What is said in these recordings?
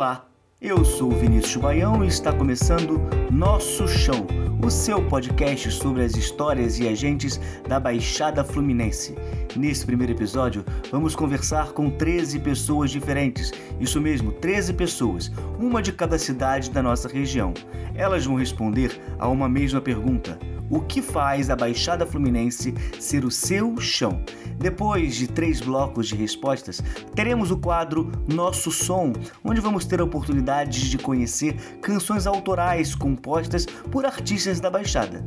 Olá, eu sou Vinícius Baião e está começando Nosso Chão, o seu podcast sobre as histórias e agentes da Baixada Fluminense. Nesse primeiro episódio, vamos conversar com 13 pessoas diferentes. Isso mesmo, 13 pessoas, uma de cada cidade da nossa região. Elas vão responder a uma mesma pergunta: o que faz a Baixada Fluminense ser o seu chão. Depois de três blocos de respostas, teremos o quadro Nosso Som, onde vamos ter a oportunidade de conhecer canções autorais compostas por artistas da Baixada.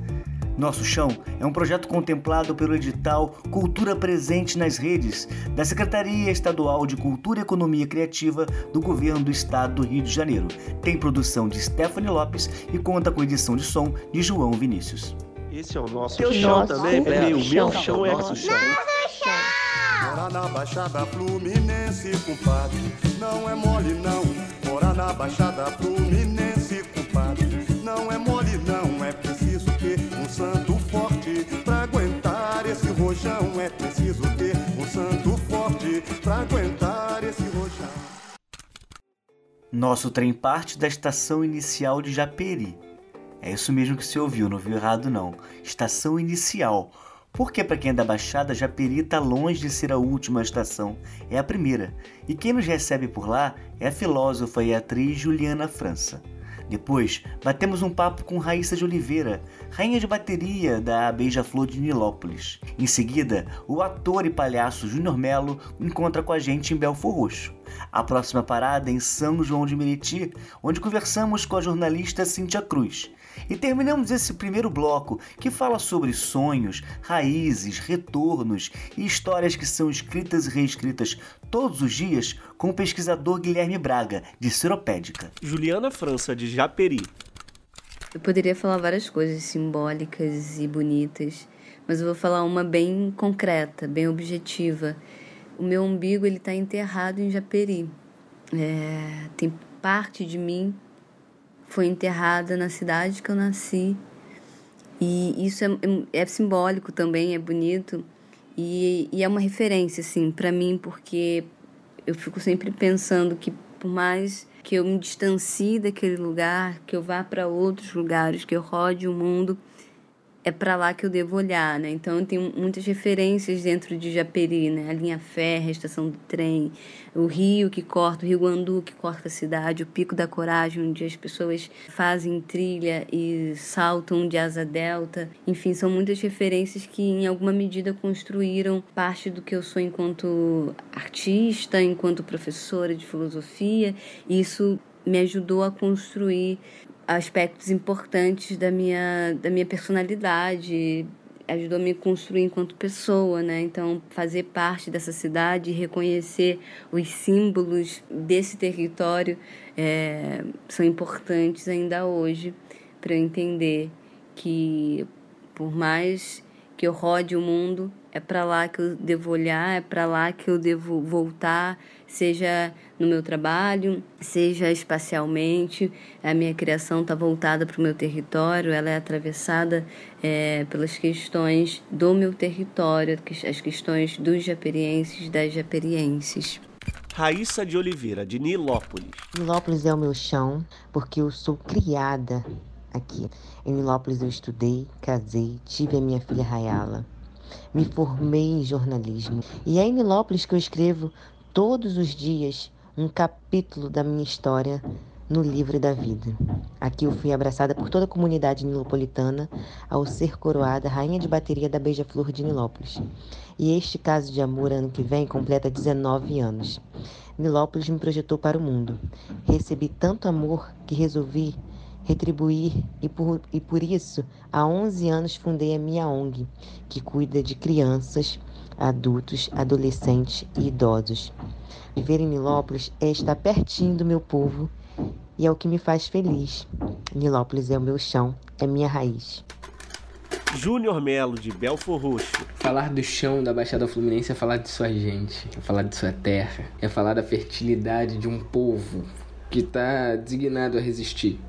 Nosso Chão é um projeto contemplado pelo edital Cultura Presente nas Redes, da Secretaria Estadual de Cultura e Economia Criativa do Governo do Estado do Rio de Janeiro. Tem produção de Stephanie Lopes e conta com edição de som de João Vinícius. Esse é o nosso Teu chão chão também, é meu, chão. meu chão é nosso chão. Mora na Baixada Fluminense, compadre. Não é mole, não. Mora na Baixada Fluminense, É preciso ter um santo forte pra aguentar esse rojão. Nosso trem parte da estação inicial de Japeri. É isso mesmo que você ouviu, não viu errado não. Estação inicial. Porque para quem é da Baixada, Japeri está longe de ser a última estação, é a primeira. E quem nos recebe por lá é a filósofa e atriz Juliana França. Depois, batemos um papo com Raíssa de Oliveira, rainha de bateria da Beija-Flor de Nilópolis. Em seguida, o ator e palhaço Júnior Melo encontra com a gente em Belfor Roxo. A próxima parada é em São João de Meriti, onde conversamos com a jornalista Cíntia Cruz. E terminamos esse primeiro bloco que fala sobre sonhos, raízes, retornos e histórias que são escritas e reescritas todos os dias com o pesquisador Guilherme Braga, de Seropédica. Juliana França, de Japeri. Eu poderia falar várias coisas simbólicas e bonitas, mas eu vou falar uma bem concreta, bem objetiva. O meu umbigo ele está enterrado em Japeri. É, tem parte de mim foi enterrada na cidade que eu nasci. E isso é, é simbólico também, é bonito. E, e é uma referência assim para mim porque eu fico sempre pensando que por mais que eu me distancie daquele lugar, que eu vá para outros lugares, que eu rode o mundo, é para lá que eu devo olhar, né? Então tenho muitas referências dentro de Japeri, né? A linha férrea, a estação do trem, o rio que corta, o rio Guandu que corta a cidade, o Pico da Coragem, onde as pessoas fazem trilha e saltam de asa delta. Enfim, são muitas referências que em alguma medida construíram parte do que eu sou enquanto artista, enquanto professora de filosofia. E isso me ajudou a construir aspectos importantes da minha, da minha personalidade, ajudou a me construir enquanto pessoa, né? Então, fazer parte dessa cidade, reconhecer os símbolos desse território é, são importantes ainda hoje para eu entender que, por mais que eu rode o mundo, é para lá que eu devo olhar, é para lá que eu devo voltar, seja no meu trabalho, seja espacialmente. A minha criação está voltada para o meu território, ela é atravessada é, pelas questões do meu território, as questões dos japerienses, das japerienses. Raíssa de Oliveira, de Nilópolis. Nilópolis é o meu chão, porque eu sou criada aqui. Em Nilópolis eu estudei, casei, tive a minha filha Rayala. Me formei em jornalismo. E é em Nilópolis que eu escrevo todos os dias um capítulo da minha história no livro da vida. Aqui eu fui abraçada por toda a comunidade nilopolitana ao ser coroada rainha de bateria da Beija-Flor de Nilópolis. E este caso de amor ano que vem completa 19 anos. Nilópolis me projetou para o mundo. Recebi tanto amor que resolvi retribuir e por, e por isso, há 11 anos fundei a minha ONG, que cuida de crianças, adultos, adolescentes e idosos. Viver em Nilópolis é estar pertinho do meu povo e é o que me faz feliz. Nilópolis é o meu chão, é minha raiz. Júnior Melo, de Belfor Roxo. Falar do chão da Baixada Fluminense é falar de sua gente, é falar de sua terra, é falar da fertilidade de um povo que está designado a resistir.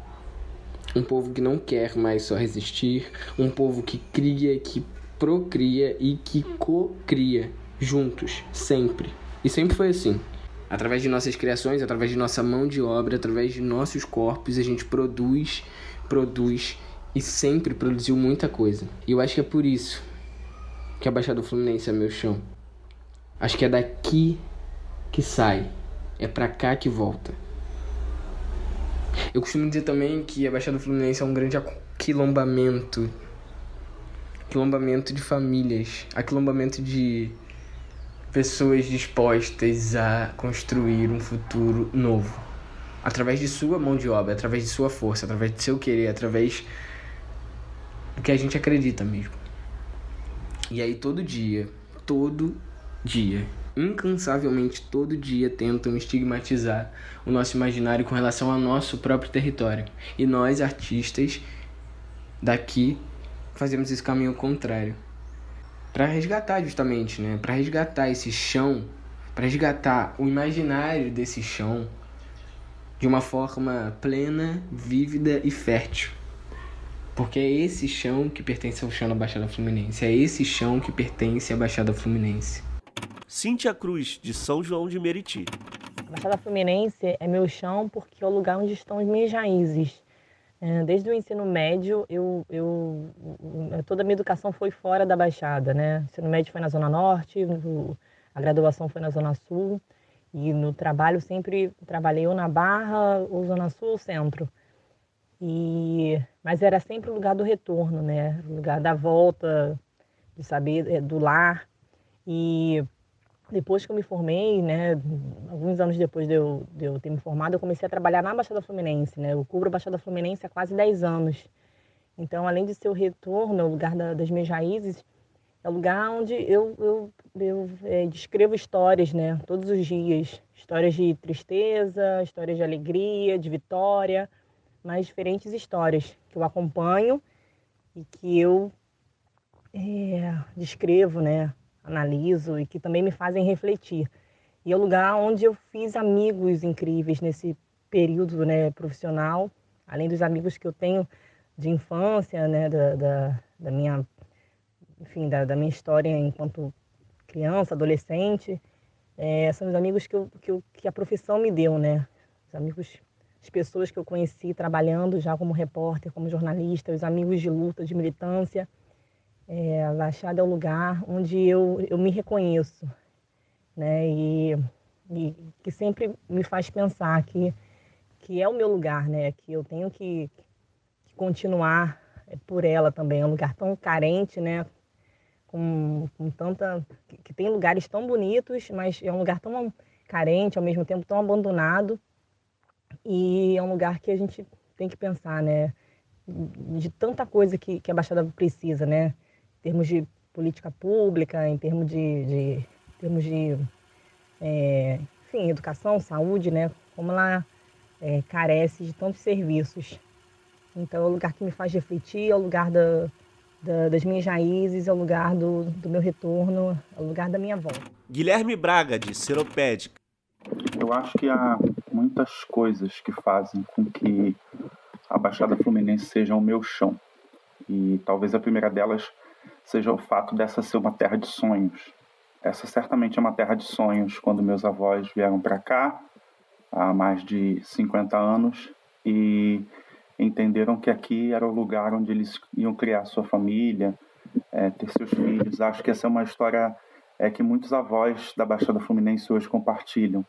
Um povo que não quer mais só resistir, um povo que cria, que procria e que co-cria juntos, sempre. E sempre foi assim. Através de nossas criações, através de nossa mão de obra, através de nossos corpos, a gente produz, produz e sempre produziu muita coisa. E eu acho que é por isso que a Baixada Fluminense é meu chão. Acho que é daqui que sai, é pra cá que volta. Eu costumo dizer também que a Baixada Fluminense é um grande aquilombamento aquilombamento de famílias, aquilombamento de pessoas dispostas a construir um futuro novo. Através de sua mão de obra, através de sua força, através de seu querer, através do que a gente acredita mesmo. E aí todo dia, todo dia, incansavelmente todo dia tentam estigmatizar o nosso imaginário com relação ao nosso próprio território. E nós, artistas daqui, fazemos esse caminho contrário. Para resgatar justamente, né? Para resgatar esse chão, para resgatar o imaginário desse chão de uma forma plena, vívida e fértil. Porque é esse chão que pertence ao chão da Baixada Fluminense. É esse chão que pertence à Baixada Fluminense. Cíntia Cruz, de São João de Meriti. A Baixada Fluminense é meu chão porque é o lugar onde estão as minhas raízes. É, desde o ensino médio, eu, eu, toda a minha educação foi fora da Baixada, né? O ensino médio foi na Zona Norte, a graduação foi na Zona Sul, e no trabalho sempre trabalhei ou na Barra, ou Zona Sul ou Centro. E, mas era sempre o lugar do retorno, né? O lugar da volta, de saber, é, do lar. E depois que eu me formei, né, alguns anos depois de eu, de eu ter me formado, eu comecei a trabalhar na Baixada Fluminense, né? Eu cubro a Baixada Fluminense há quase 10 anos. Então, além de ser o retorno, é o lugar da, das minhas raízes, é o lugar onde eu, eu, eu é, descrevo histórias, né? Todos os dias. Histórias de tristeza, histórias de alegria, de vitória, mas diferentes histórias que eu acompanho e que eu é, descrevo, né? Analiso e que também me fazem refletir. E é o lugar onde eu fiz amigos incríveis nesse período né, profissional, além dos amigos que eu tenho de infância, né, da, da, da minha, enfim, da, da, minha história enquanto criança, adolescente, é, são os amigos que, eu, que, eu, que a profissão me deu, né? Os amigos, as pessoas que eu conheci trabalhando já como repórter, como jornalista, os amigos de luta, de militância. É, a Baixada é o lugar onde eu, eu me reconheço, né? E, e que sempre me faz pensar que, que é o meu lugar, né? Que eu tenho que, que continuar por ela também. É um lugar tão carente, né? Com, com tanta. Que, que tem lugares tão bonitos, mas é um lugar tão carente, ao mesmo tempo tão abandonado. E é um lugar que a gente tem que pensar, né? De tanta coisa que, que a Baixada precisa, né? Termos de política pública, em termos de, de termos de é, enfim, educação, saúde, né? Como ela é, carece de tantos serviços. Então é o lugar que me faz refletir, é o lugar da, da, das minhas raízes, é o lugar do, do meu retorno, é o lugar da minha volta. Guilherme Braga, de Seropédica. Eu acho que há muitas coisas que fazem com que a Baixada Fluminense seja o meu chão. E talvez a primeira delas seja o fato dessa ser uma terra de sonhos. Essa certamente é uma terra de sonhos quando meus avós vieram para cá há mais de 50 anos e entenderam que aqui era o lugar onde eles iam criar sua família, é, ter seus filhos. Acho que essa é uma história é, que muitos avós da Baixada Fluminense hoje compartilham.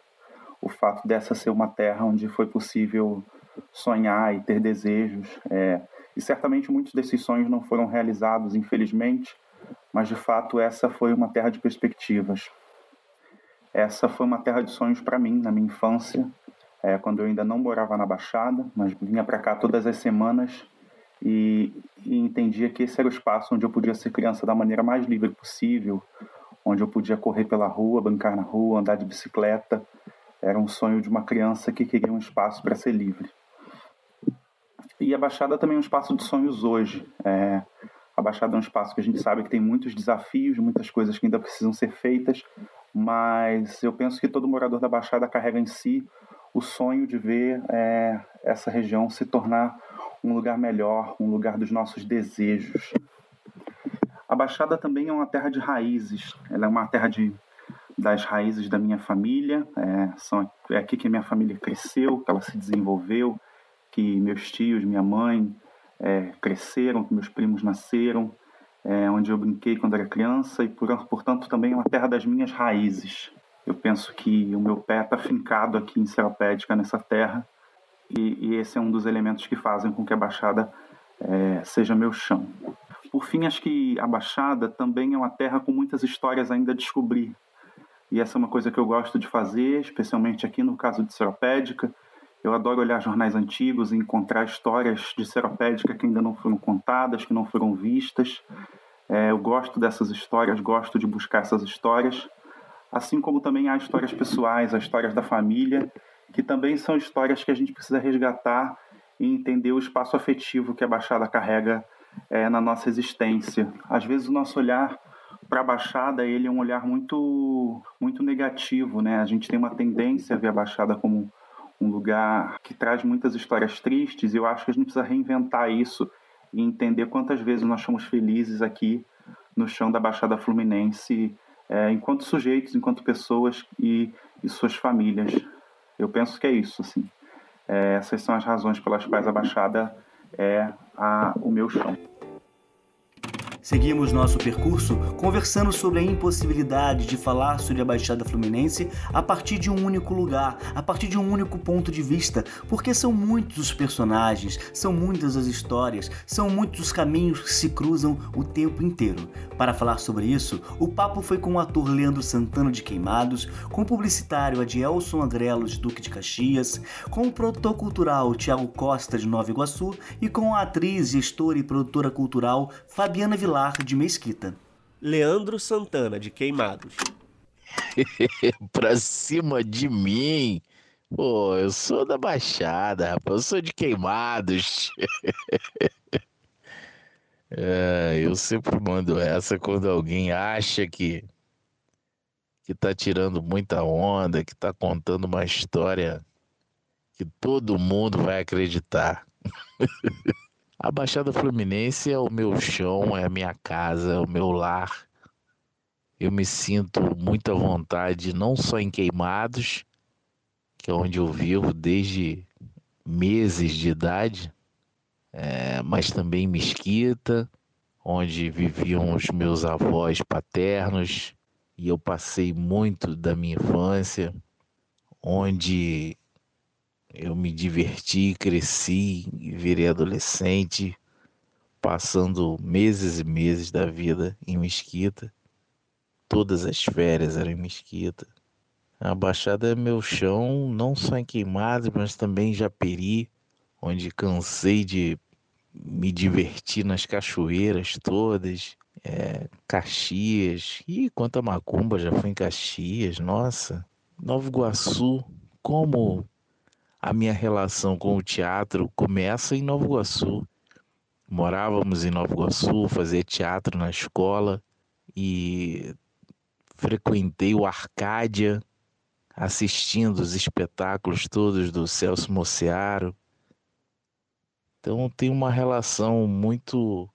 O fato dessa ser uma terra onde foi possível sonhar e ter desejos. É, e certamente muitos desses sonhos não foram realizados, infelizmente, mas de fato essa foi uma terra de perspectivas. Essa foi uma terra de sonhos para mim na minha infância, é, quando eu ainda não morava na Baixada, mas vinha para cá todas as semanas e, e entendia que esse era o espaço onde eu podia ser criança da maneira mais livre possível, onde eu podia correr pela rua, brincar na rua, andar de bicicleta. Era um sonho de uma criança que queria um espaço para ser livre. E a Baixada também é um espaço de sonhos hoje. É, a Baixada é um espaço que a gente sabe que tem muitos desafios, muitas coisas que ainda precisam ser feitas, mas eu penso que todo morador da Baixada carrega em si o sonho de ver é, essa região se tornar um lugar melhor, um lugar dos nossos desejos. A Baixada também é uma terra de raízes, ela é uma terra de das raízes da minha família. É, são, é aqui que minha família cresceu, que ela se desenvolveu, que meus tios, minha mãe é, cresceram, que meus primos nasceram, é, onde eu brinquei quando era criança e, por, portanto, também é uma terra das minhas raízes. Eu penso que o meu pé está fincado aqui em Seropédica, nessa terra, e, e, esse é um dos elementos que fazem com que a Baixada é, seja meu chão. Por fim, acho que a Baixada também é uma terra com muitas histórias ainda a descobrir. E essa é uma coisa que eu gosto de fazer, especialmente aqui no caso de Seropédica. Eu adoro olhar jornais antigos e encontrar histórias de Seropédica que ainda não foram contadas, que não foram vistas. É, eu gosto dessas histórias, gosto de buscar essas histórias. Assim como também há histórias pessoais, as histórias da família, que também são histórias que a gente precisa resgatar e entender o espaço afetivo que a Baixada carrega é, na nossa existência. Às vezes o nosso olhar para a Baixada ele é um olhar muito muito negativo, né? A gente tem uma tendência a ver a Baixada como um lugar que traz muitas histórias tristes e eu acho que a gente precisa reinventar isso e entender quantas vezes nós somos felizes aqui no chão da Baixada Fluminense, é, enquanto sujeitos, enquanto pessoas e, e suas famílias. Eu penso que é isso, assim. É, essas são as razões pelas quais a Baixada é a, o meu chão. Seguimos nosso percurso conversando sobre a impossibilidade de falar sobre a Baixada Fluminense a partir de um único lugar, a partir de um único ponto de vista, porque são muitos os personagens, são muitas as histórias, são muitos os caminhos que se cruzam o tempo inteiro. Para falar sobre isso, o papo foi com o ator Leandro Santana de Queimados, com o publicitário Adielson Agrelo de Duque de Caxias, com o produtor cultural Tiago Costa de Nova Iguaçu e com a atriz, gestora e produtora cultural Fabiana Vilar de Mesquita. Leandro Santana, de Queimados. pra cima de mim? Pô, eu sou da Baixada, rapaz. Eu sou de Queimados. é, eu sempre mando essa quando alguém acha que que tá tirando muita onda, que tá contando uma história que todo mundo vai acreditar. A Baixada Fluminense é o meu chão, é a minha casa, é o meu lar. Eu me sinto muita vontade, não só em Queimados, que é onde eu vivo desde meses de idade, é, mas também em Mesquita, onde viviam os meus avós paternos, e eu passei muito da minha infância, onde eu me diverti, cresci, virei adolescente, passando meses e meses da vida em Mesquita. Todas as férias eram em Mesquita. A Baixada é meu chão, não só em Queimados, mas também em Japeri, onde cansei de me divertir nas cachoeiras todas, é, Caxias, e quanta macumba já foi em Caxias, nossa, Nova Iguaçu, como a minha relação com o teatro começa em Nova Iguaçu. Morávamos em Nova Iguaçu, fazia teatro na escola e frequentei o Arcádia, assistindo os espetáculos todos do Celso Mociaro. Então tem uma relação muito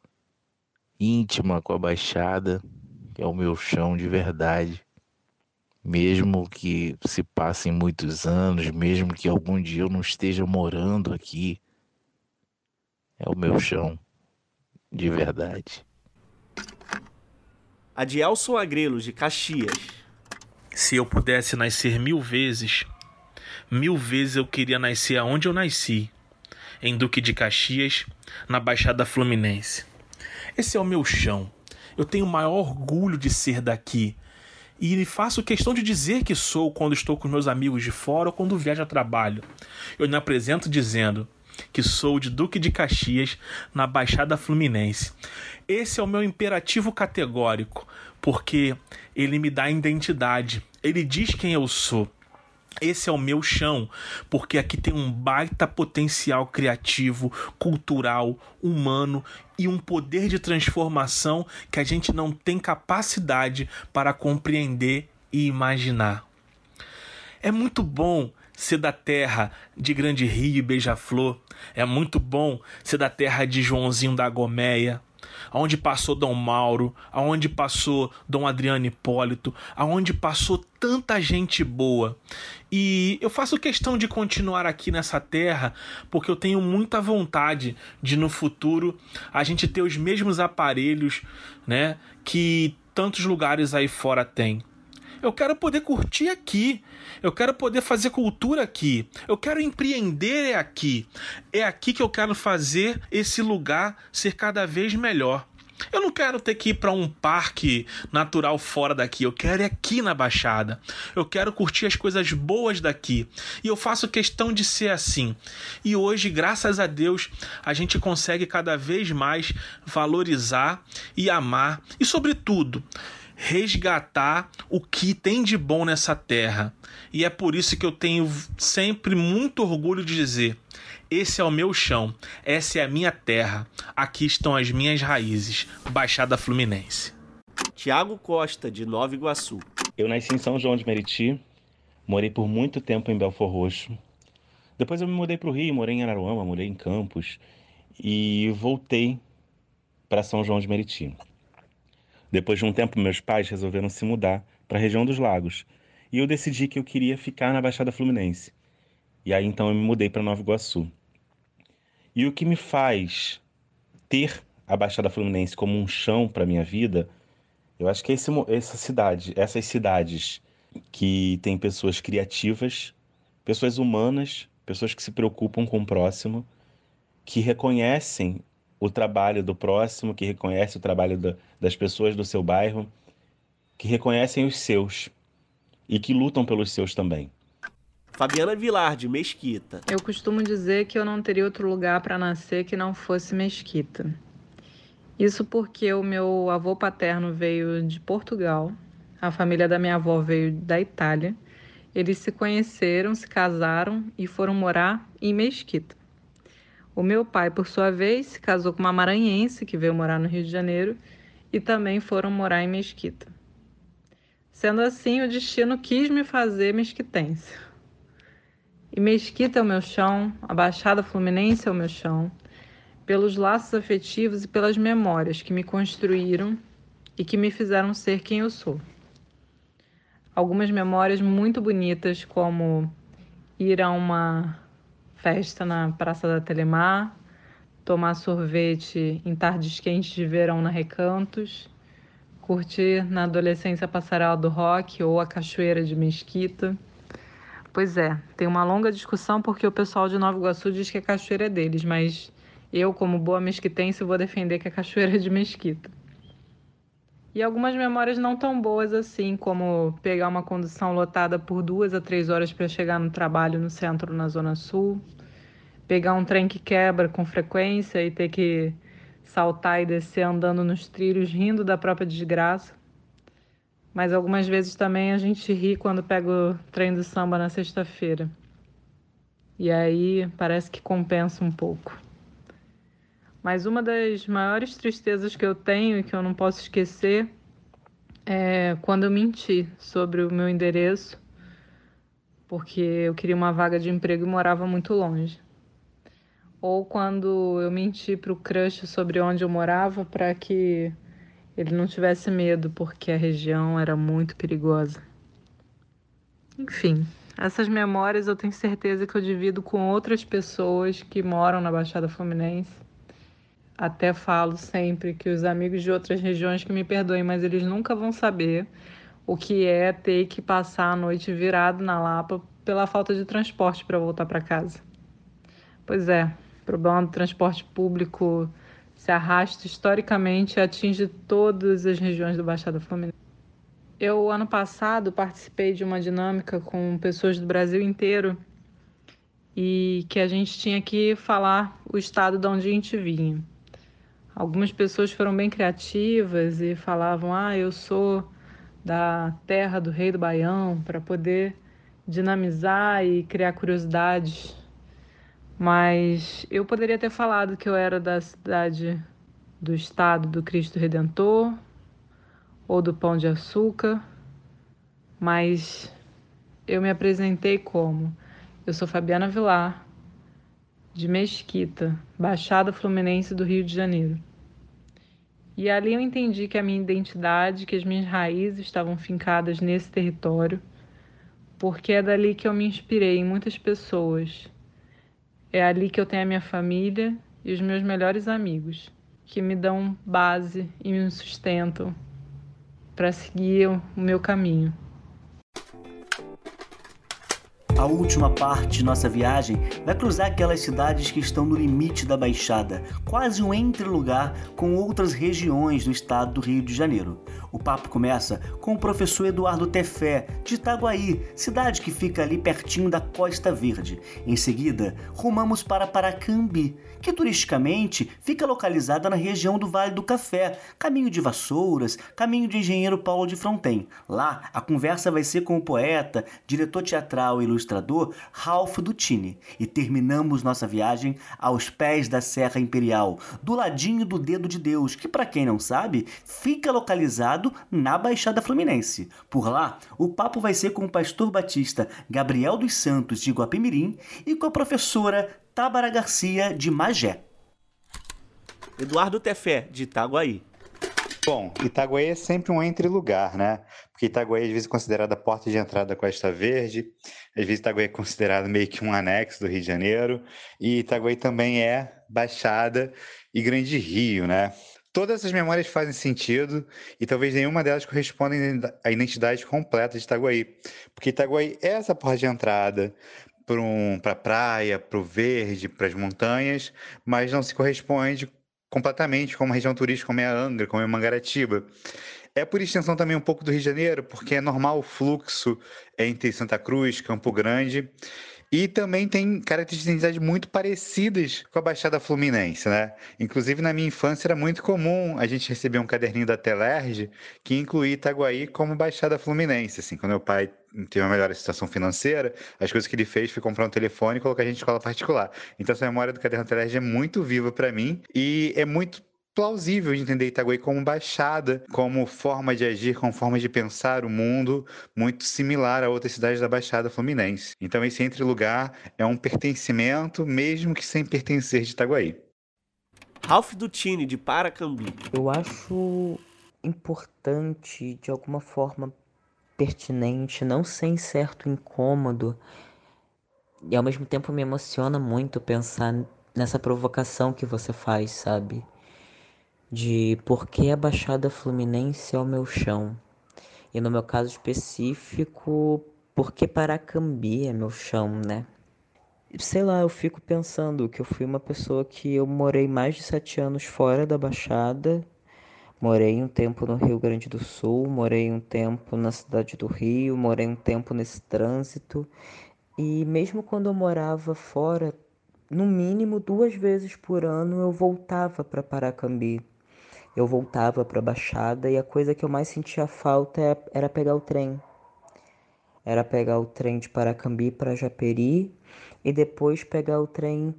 íntima com a Baixada, que é o meu chão de verdade mesmo que se passem muitos anos, mesmo que algum dia eu não esteja morando aqui, é o meu chão, de verdade. Adielson Agrelos, de Caxias. Se eu pudesse nascer mil vezes, mil vezes eu queria nascer aonde eu nasci, em Duque de Caxias, na Baixada Fluminense. Esse é o meu chão. Eu tenho o maior orgulho de ser daqui, e faço questão de dizer que sou quando estou com meus amigos de fora ou quando viajo a trabalho. Eu me apresento dizendo que sou de Duque de Caxias, na Baixada Fluminense. Esse é o meu imperativo categórico, porque ele me dá identidade, ele diz quem eu sou. Esse é o meu chão, porque aqui tem um baita potencial criativo, cultural, humano e um poder de transformação que a gente não tem capacidade para compreender e imaginar. É muito bom ser da terra de Grande Rio e Beija-Flor. É muito bom ser da terra de Joãozinho da Gomeia. Aonde passou Dom Mauro, aonde passou Dom Adriano Hipólito, aonde passou tanta gente boa. E eu faço questão de continuar aqui nessa terra porque eu tenho muita vontade de no futuro a gente ter os mesmos aparelhos, né, que tantos lugares aí fora têm. Eu quero poder curtir aqui. Eu quero poder fazer cultura aqui. Eu quero empreender aqui. É aqui que eu quero fazer esse lugar ser cada vez melhor. Eu não quero ter que ir para um parque natural fora daqui. Eu quero ir aqui na Baixada. Eu quero curtir as coisas boas daqui. E eu faço questão de ser assim. E hoje, graças a Deus, a gente consegue cada vez mais valorizar e amar. E, sobretudo, resgatar o que tem de bom nessa terra. E é por isso que eu tenho sempre muito orgulho de dizer: esse é o meu chão, essa é a minha terra, aqui estão as minhas raízes. Baixada Fluminense. Tiago Costa, de Nova Iguaçu. Eu nasci em São João de Meriti, morei por muito tempo em Belfor Roxo. Depois eu me mudei para o Rio, morei em Araruama, morei em Campos e voltei para São João de Meriti. Depois de um tempo, meus pais resolveram se mudar para a região dos lagos. E eu decidi que eu queria ficar na Baixada Fluminense. E aí então eu me mudei para Nova Iguaçu. E o que me faz ter a Baixada Fluminense como um chão para minha vida, eu acho que é esse, essa cidade, essas cidades que tem pessoas criativas, pessoas humanas, pessoas que se preocupam com o próximo, que reconhecem o trabalho do próximo, que reconhece o trabalho da, das pessoas do seu bairro, que reconhecem os seus e que lutam pelos seus também. Fabiana Vilar, de Mesquita. Eu costumo dizer que eu não teria outro lugar para nascer que não fosse Mesquita. Isso porque o meu avô paterno veio de Portugal, a família da minha avó veio da Itália. Eles se conheceram, se casaram e foram morar em Mesquita. O meu pai, por sua vez, se casou com uma maranhense que veio morar no Rio de Janeiro e também foram morar em Mesquita. Sendo assim, o destino quis me fazer mesquitense. E Mesquita é o meu chão, a Baixada Fluminense é o meu chão, pelos laços afetivos e pelas memórias que me construíram e que me fizeram ser quem eu sou. Algumas memórias muito bonitas, como ir a uma festa na Praça da Telemar, tomar sorvete em tardes quentes de verão na Recantos, curtir na adolescência a passarela do rock ou a cachoeira de Mesquita. Pois é, tem uma longa discussão porque o pessoal de Nova Iguaçu diz que a cachoeira é deles, mas eu, como boa mesquitense, vou defender que a cachoeira é de Mesquita. E algumas memórias não tão boas assim, como pegar uma condução lotada por duas a três horas para chegar no trabalho no centro, na Zona Sul, pegar um trem que quebra com frequência e ter que saltar e descer andando nos trilhos, rindo da própria desgraça. Mas algumas vezes também a gente ri quando pega o trem do samba na sexta-feira. E aí parece que compensa um pouco. Mas uma das maiores tristezas que eu tenho e que eu não posso esquecer é quando eu menti sobre o meu endereço, porque eu queria uma vaga de emprego e morava muito longe. Ou quando eu menti para o crush sobre onde eu morava para que ele não tivesse medo, porque a região era muito perigosa. Enfim, essas memórias eu tenho certeza que eu divido com outras pessoas que moram na Baixada Fluminense até falo sempre que os amigos de outras regiões que me perdoem, mas eles nunca vão saber o que é ter que passar a noite virado na Lapa pela falta de transporte para voltar para casa. Pois é, o problema do transporte público se arrasta historicamente e atinge todas as regiões do Baixada Fluminense. Eu, ano passado, participei de uma dinâmica com pessoas do Brasil inteiro e que a gente tinha que falar o estado de onde a gente vinha. Algumas pessoas foram bem criativas e falavam: "Ah, eu sou da terra do rei do Baião", para poder dinamizar e criar curiosidades. Mas eu poderia ter falado que eu era da cidade do estado do Cristo Redentor ou do Pão de Açúcar, mas eu me apresentei como eu sou Fabiana Vilar, de Mesquita, Baixada Fluminense do Rio de Janeiro. E ali eu entendi que a minha identidade, que as minhas raízes estavam fincadas nesse território, porque é dali que eu me inspirei em muitas pessoas. É ali que eu tenho a minha família e os meus melhores amigos, que me dão base e me sustentam para seguir o meu caminho. A última parte de nossa viagem vai cruzar aquelas cidades que estão no limite da Baixada, quase um entre-lugar com outras regiões do estado do Rio de Janeiro. O papo começa com o professor Eduardo Tefé, de Itaguaí, cidade que fica ali pertinho da Costa Verde. Em seguida, rumamos para Paracambi, que turisticamente fica localizada na região do Vale do Café, caminho de Vassouras, caminho de Engenheiro Paulo de Fronten. Lá, a conversa vai ser com o poeta, diretor teatral e ilustrador Ralph Dutini. E terminamos nossa viagem aos pés da Serra Imperial, do ladinho do Dedo de Deus, que para quem não sabe, fica localizado na Baixada Fluminense. Por lá, o papo vai ser com o pastor batista Gabriel dos Santos de Guapimirim e com a professora Tábara Garcia de Magé. Eduardo Tefé, de Itaguaí. Bom, Itaguaí é sempre um entre-lugar, né? Porque Itaguaí às vezes é considerada a porta de entrada da Costa Verde, às vezes Itaguaí é considerado meio que um anexo do Rio de Janeiro, e Itaguaí também é Baixada e Grande Rio, né? Todas essas memórias fazem sentido e talvez nenhuma delas corresponda à identidade completa de Itaguaí. Porque Itaguaí é essa porta de entrada para um, a praia, para o verde, para as montanhas, mas não se corresponde completamente com uma região turística como é a Angra, como é Mangaratiba. É por extensão também um pouco do Rio de Janeiro, porque é normal o fluxo entre Santa Cruz, Campo Grande e também tem características muito parecidas com a Baixada Fluminense, né? Inclusive, na minha infância era muito comum a gente receber um caderninho da Telerge que incluía Itaguaí como Baixada Fluminense. Assim, quando meu pai teve uma melhor situação financeira, as coisas que ele fez foi comprar um telefone e colocar a gente em escola particular. Então, essa memória do caderno Telerge é muito viva para mim e é muito plausível de entender Itaguaí como baixada, como forma de agir, como forma de pensar o mundo, muito similar a outras cidades da Baixada Fluminense. Então esse entre lugar é um pertencimento, mesmo que sem pertencer de Itaguaí. Ralph Dutini, de Paracambi. Eu acho importante, de alguma forma pertinente, não sem certo incômodo, e ao mesmo tempo me emociona muito pensar nessa provocação que você faz, sabe? De por que a Baixada Fluminense é o meu chão. E no meu caso específico, por que Paracambi é meu chão, né? Sei lá, eu fico pensando que eu fui uma pessoa que eu morei mais de sete anos fora da Baixada. Morei um tempo no Rio Grande do Sul, morei um tempo na cidade do Rio, morei um tempo nesse trânsito. E mesmo quando eu morava fora, no mínimo duas vezes por ano eu voltava para Paracambi eu voltava para a Baixada e a coisa que eu mais sentia falta é, era pegar o trem. Era pegar o trem de Paracambi para Japeri e depois pegar o trem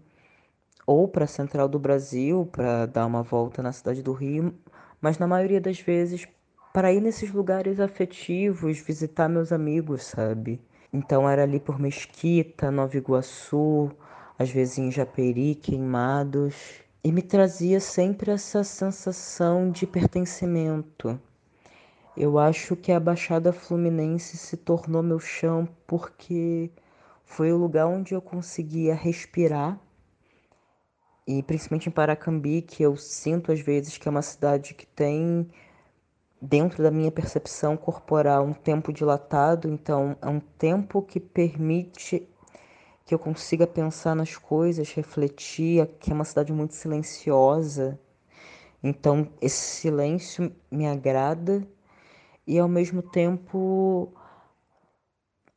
ou para Central do Brasil para dar uma volta na cidade do Rio, mas na maioria das vezes para ir nesses lugares afetivos, visitar meus amigos, sabe? Então era ali por Mesquita, Nova Iguaçu, às vezes em Japeri, Queimados e me trazia sempre essa sensação de pertencimento. Eu acho que a Baixada Fluminense se tornou meu chão porque foi o lugar onde eu conseguia respirar. E principalmente em Paracambi, que eu sinto às vezes que é uma cidade que tem dentro da minha percepção corporal um tempo dilatado, então é um tempo que permite que eu consiga pensar nas coisas, refletir, que é uma cidade muito silenciosa. Então, esse silêncio me agrada e ao mesmo tempo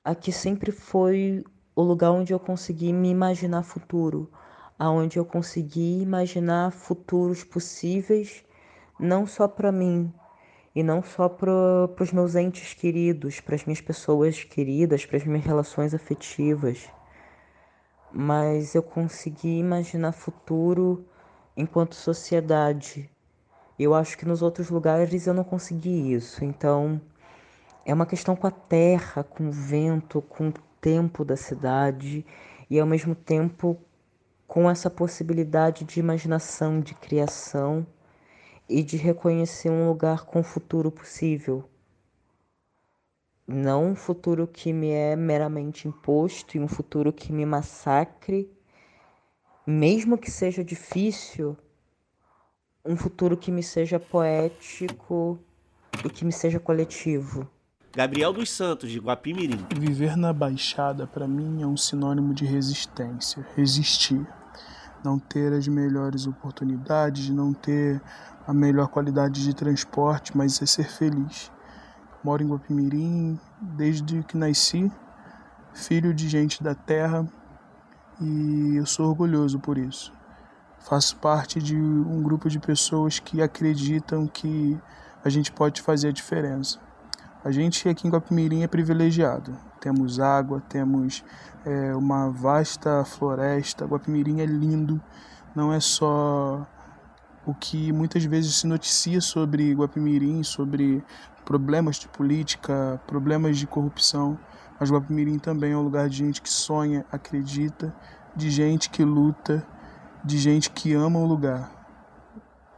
aqui sempre foi o lugar onde eu consegui me imaginar futuro, aonde eu consegui imaginar futuros possíveis não só para mim e não só para os meus entes queridos, para as minhas pessoas queridas, para as minhas relações afetivas mas eu consegui imaginar futuro enquanto sociedade. Eu acho que nos outros lugares eu não consegui isso. Então, é uma questão com a terra, com o vento, com o tempo da cidade e ao mesmo tempo com essa possibilidade de imaginação, de criação e de reconhecer um lugar com futuro possível. Não um futuro que me é meramente imposto e um futuro que me massacre, mesmo que seja difícil, um futuro que me seja poético e que me seja coletivo. Gabriel dos Santos, de Guapimirim. Viver na Baixada, para mim, é um sinônimo de resistência. Resistir. Não ter as melhores oportunidades, não ter a melhor qualidade de transporte, mas é ser feliz. Moro em Guapimirim desde que nasci, filho de gente da terra, e eu sou orgulhoso por isso. Faço parte de um grupo de pessoas que acreditam que a gente pode fazer a diferença. A gente aqui em Guapimirim é privilegiado. Temos água, temos é, uma vasta floresta. Guapimirim é lindo. Não é só o que muitas vezes se noticia sobre Guapimirim, sobre problemas de política, problemas de corrupção. Mas Guapimirim também é um lugar de gente que sonha, acredita, de gente que luta, de gente que ama o lugar.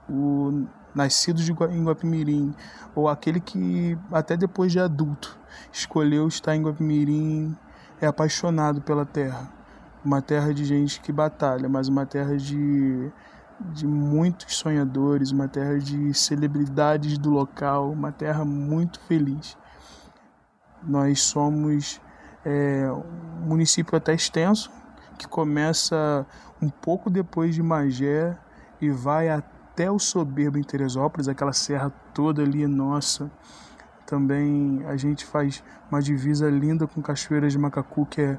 O nascido de, em Guapimirim, ou aquele que até depois de adulto escolheu estar em Guapimirim, é apaixonado pela terra. Uma terra de gente que batalha, mas uma terra de, de muitos sonhadores, uma terra de celebridades do local, uma terra muito feliz. Nós somos é, um município até extenso, que começa um pouco depois de Magé e vai até o Soberbo em Teresópolis, aquela serra toda ali nossa. Também a gente faz uma divisa linda com Cachoeiras de Macacu, que é,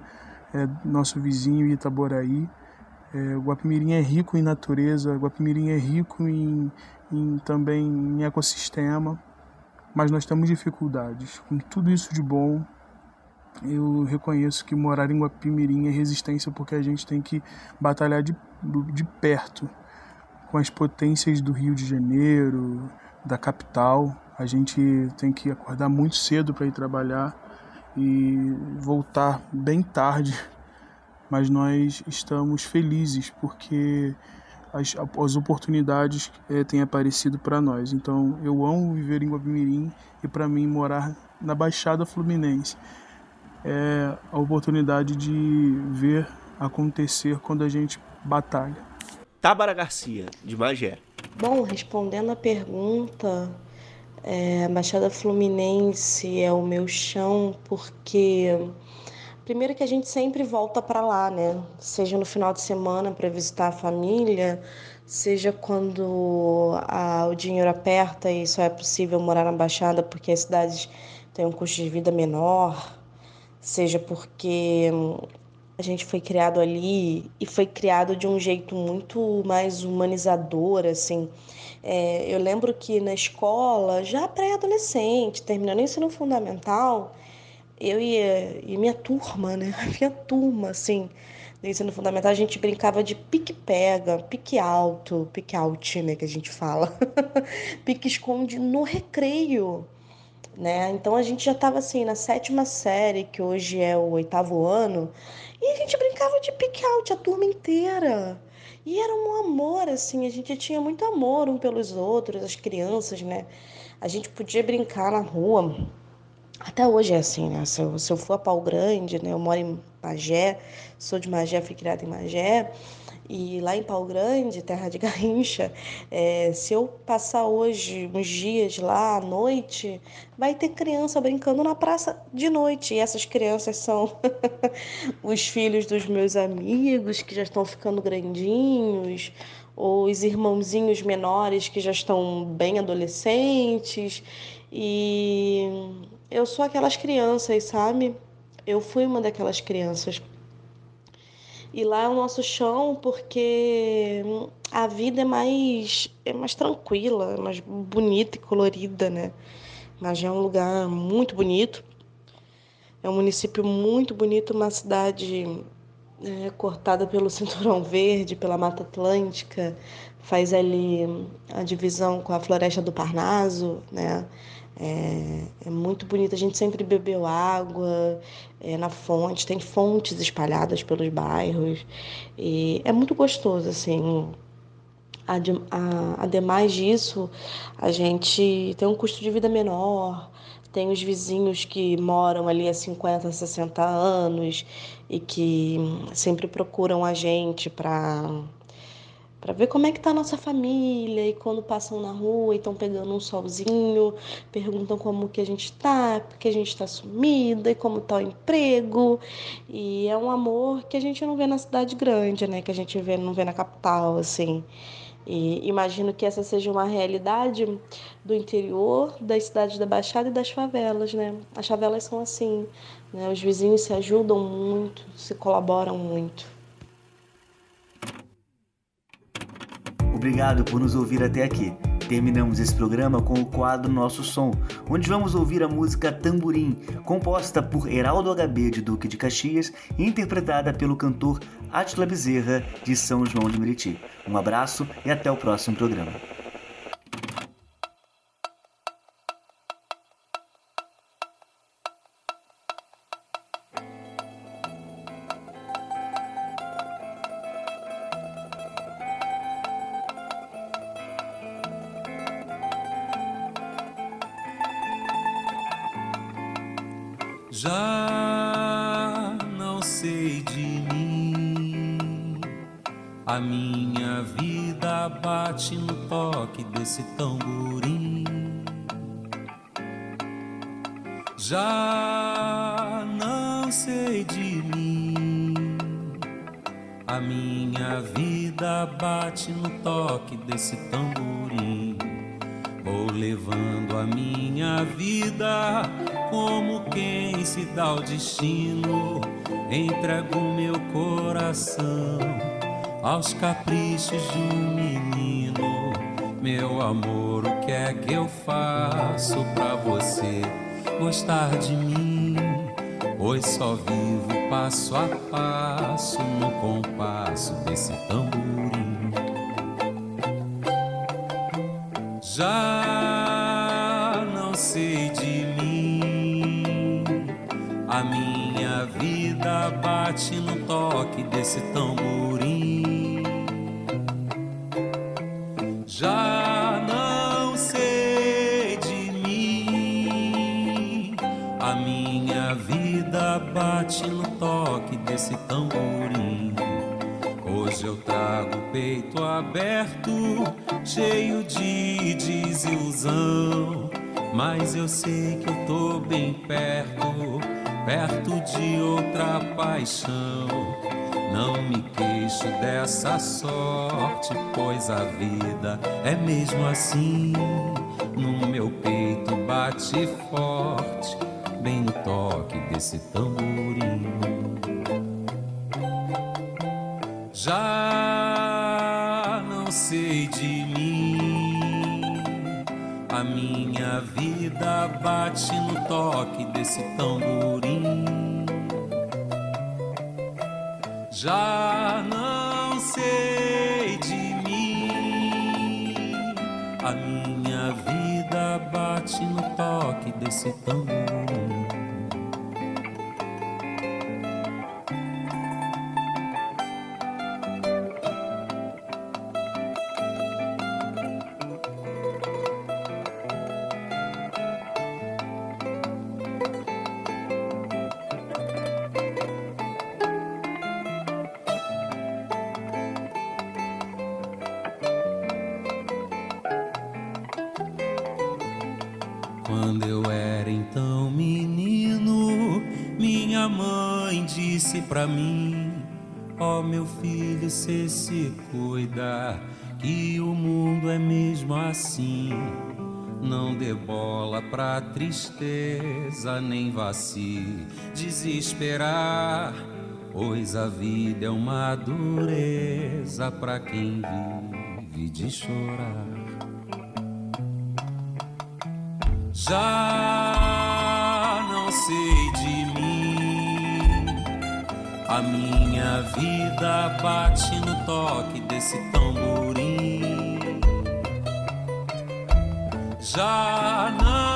é nosso vizinho Itaboraí. É, Guapimirim é rico em natureza, Guapimirim é rico em, em, também em ecossistema, mas nós temos dificuldades. Com tudo isso de bom, eu reconheço que morar em Guapimirim é resistência porque a gente tem que batalhar de, de perto com as potências do Rio de Janeiro, da capital. A gente tem que acordar muito cedo para ir trabalhar e voltar bem tarde, mas nós estamos felizes porque as, as oportunidades é, têm aparecido para nós. Então eu amo viver em Guapimirim e para mim morar na Baixada Fluminense é a oportunidade de ver acontecer quando a gente batalha. Tábara Garcia, de Magé. Bom, respondendo a pergunta, é, a Baixada Fluminense é o meu chão porque primeiro que a gente sempre volta para lá, né? Seja no final de semana para visitar a família, seja quando a, o dinheiro aperta e só é possível morar na Baixada porque as cidades têm um custo de vida menor, seja porque a gente foi criado ali e foi criado de um jeito muito mais humanizador, assim. É, eu lembro que na escola, já pré-adolescente, terminando o ensino fundamental, eu e, e minha turma, né? Minha turma, assim, do ensino fundamental, a gente brincava de pique-pega, pique-alto, pique-out, né, que a gente fala. pique-esconde no recreio né? Então a gente já estava assim na sétima série, que hoje é o oitavo ano, e a gente brincava de pick-out a turma inteira. E era um amor, assim, a gente tinha muito amor um pelos outros, as crianças, né? A gente podia brincar na rua. Até hoje é assim, né? Se eu, se eu for a Pau Grande, né? Eu moro em Magé, sou de Magé, fui criada em Magé. E lá em Pau Grande, terra de Garrincha, é, se eu passar hoje uns dias lá à noite, vai ter criança brincando na praça de noite. E essas crianças são os filhos dos meus amigos que já estão ficando grandinhos, ou os irmãozinhos menores que já estão bem adolescentes. E eu sou aquelas crianças, sabe? Eu fui uma daquelas crianças e lá é o nosso chão porque a vida é mais, é mais tranquila, é mais bonita e colorida, né? Mas é um lugar muito bonito. É um município muito bonito, uma cidade é, cortada pelo Cinturão Verde, pela Mata Atlântica, faz ali a divisão com a Floresta do Parnaso, né? É, é, muito bonito. A gente sempre bebeu água é, na fonte, tem fontes espalhadas pelos bairros. E é muito gostoso, assim. Ademais disso, a gente tem um custo de vida menor, tem os vizinhos que moram ali há 50, 60 anos e que sempre procuram a gente para para ver como é que tá a nossa família e quando passam na rua e estão pegando um solzinho, perguntam como que a gente tá, porque a gente está sumida e como tá o emprego. E é um amor que a gente não vê na cidade grande, né? Que a gente vê, não vê na capital, assim. E imagino que essa seja uma realidade do interior, das cidades da Baixada e das favelas, né? As favelas são assim, né? Os vizinhos se ajudam muito, se colaboram muito. Obrigado por nos ouvir até aqui. Terminamos esse programa com o quadro Nosso Som, onde vamos ouvir a música Tamborim, composta por Heraldo HB de Duque de Caxias e interpretada pelo cantor Atila Bezerra de São João de Meriti. Um abraço e até o próximo programa. A minha vida bate no toque desse tamborim. Já não sei de mim, a minha vida bate no toque desse tamborim. Vou levando a minha vida como quem se dá ao destino. Entrego meu coração aos caprichos de um menino. Meu amor, o que é que eu faço pra você gostar de mim? Pois só vivo passo a passo no compasso desse tamborim. Já não sei de mim, a minha vida bate no toque desse tamborim. Toque desse tamborim. Hoje eu trago o peito aberto, cheio de desilusão. Mas eu sei que eu tô bem perto, perto de outra paixão. Não me queixo dessa sorte, pois a vida é mesmo assim. No meu peito bate forte, bem no toque desse tamborim. Já não sei de mim, a minha vida bate no toque desse tamborim. Já não sei de mim, a minha vida bate no toque desse tamborim. Pra tristeza, nem vacile desesperar, pois a vida é uma dureza pra quem vive de chorar. Já não sei de mim, a minha vida bate no toque desse tamborim. Já não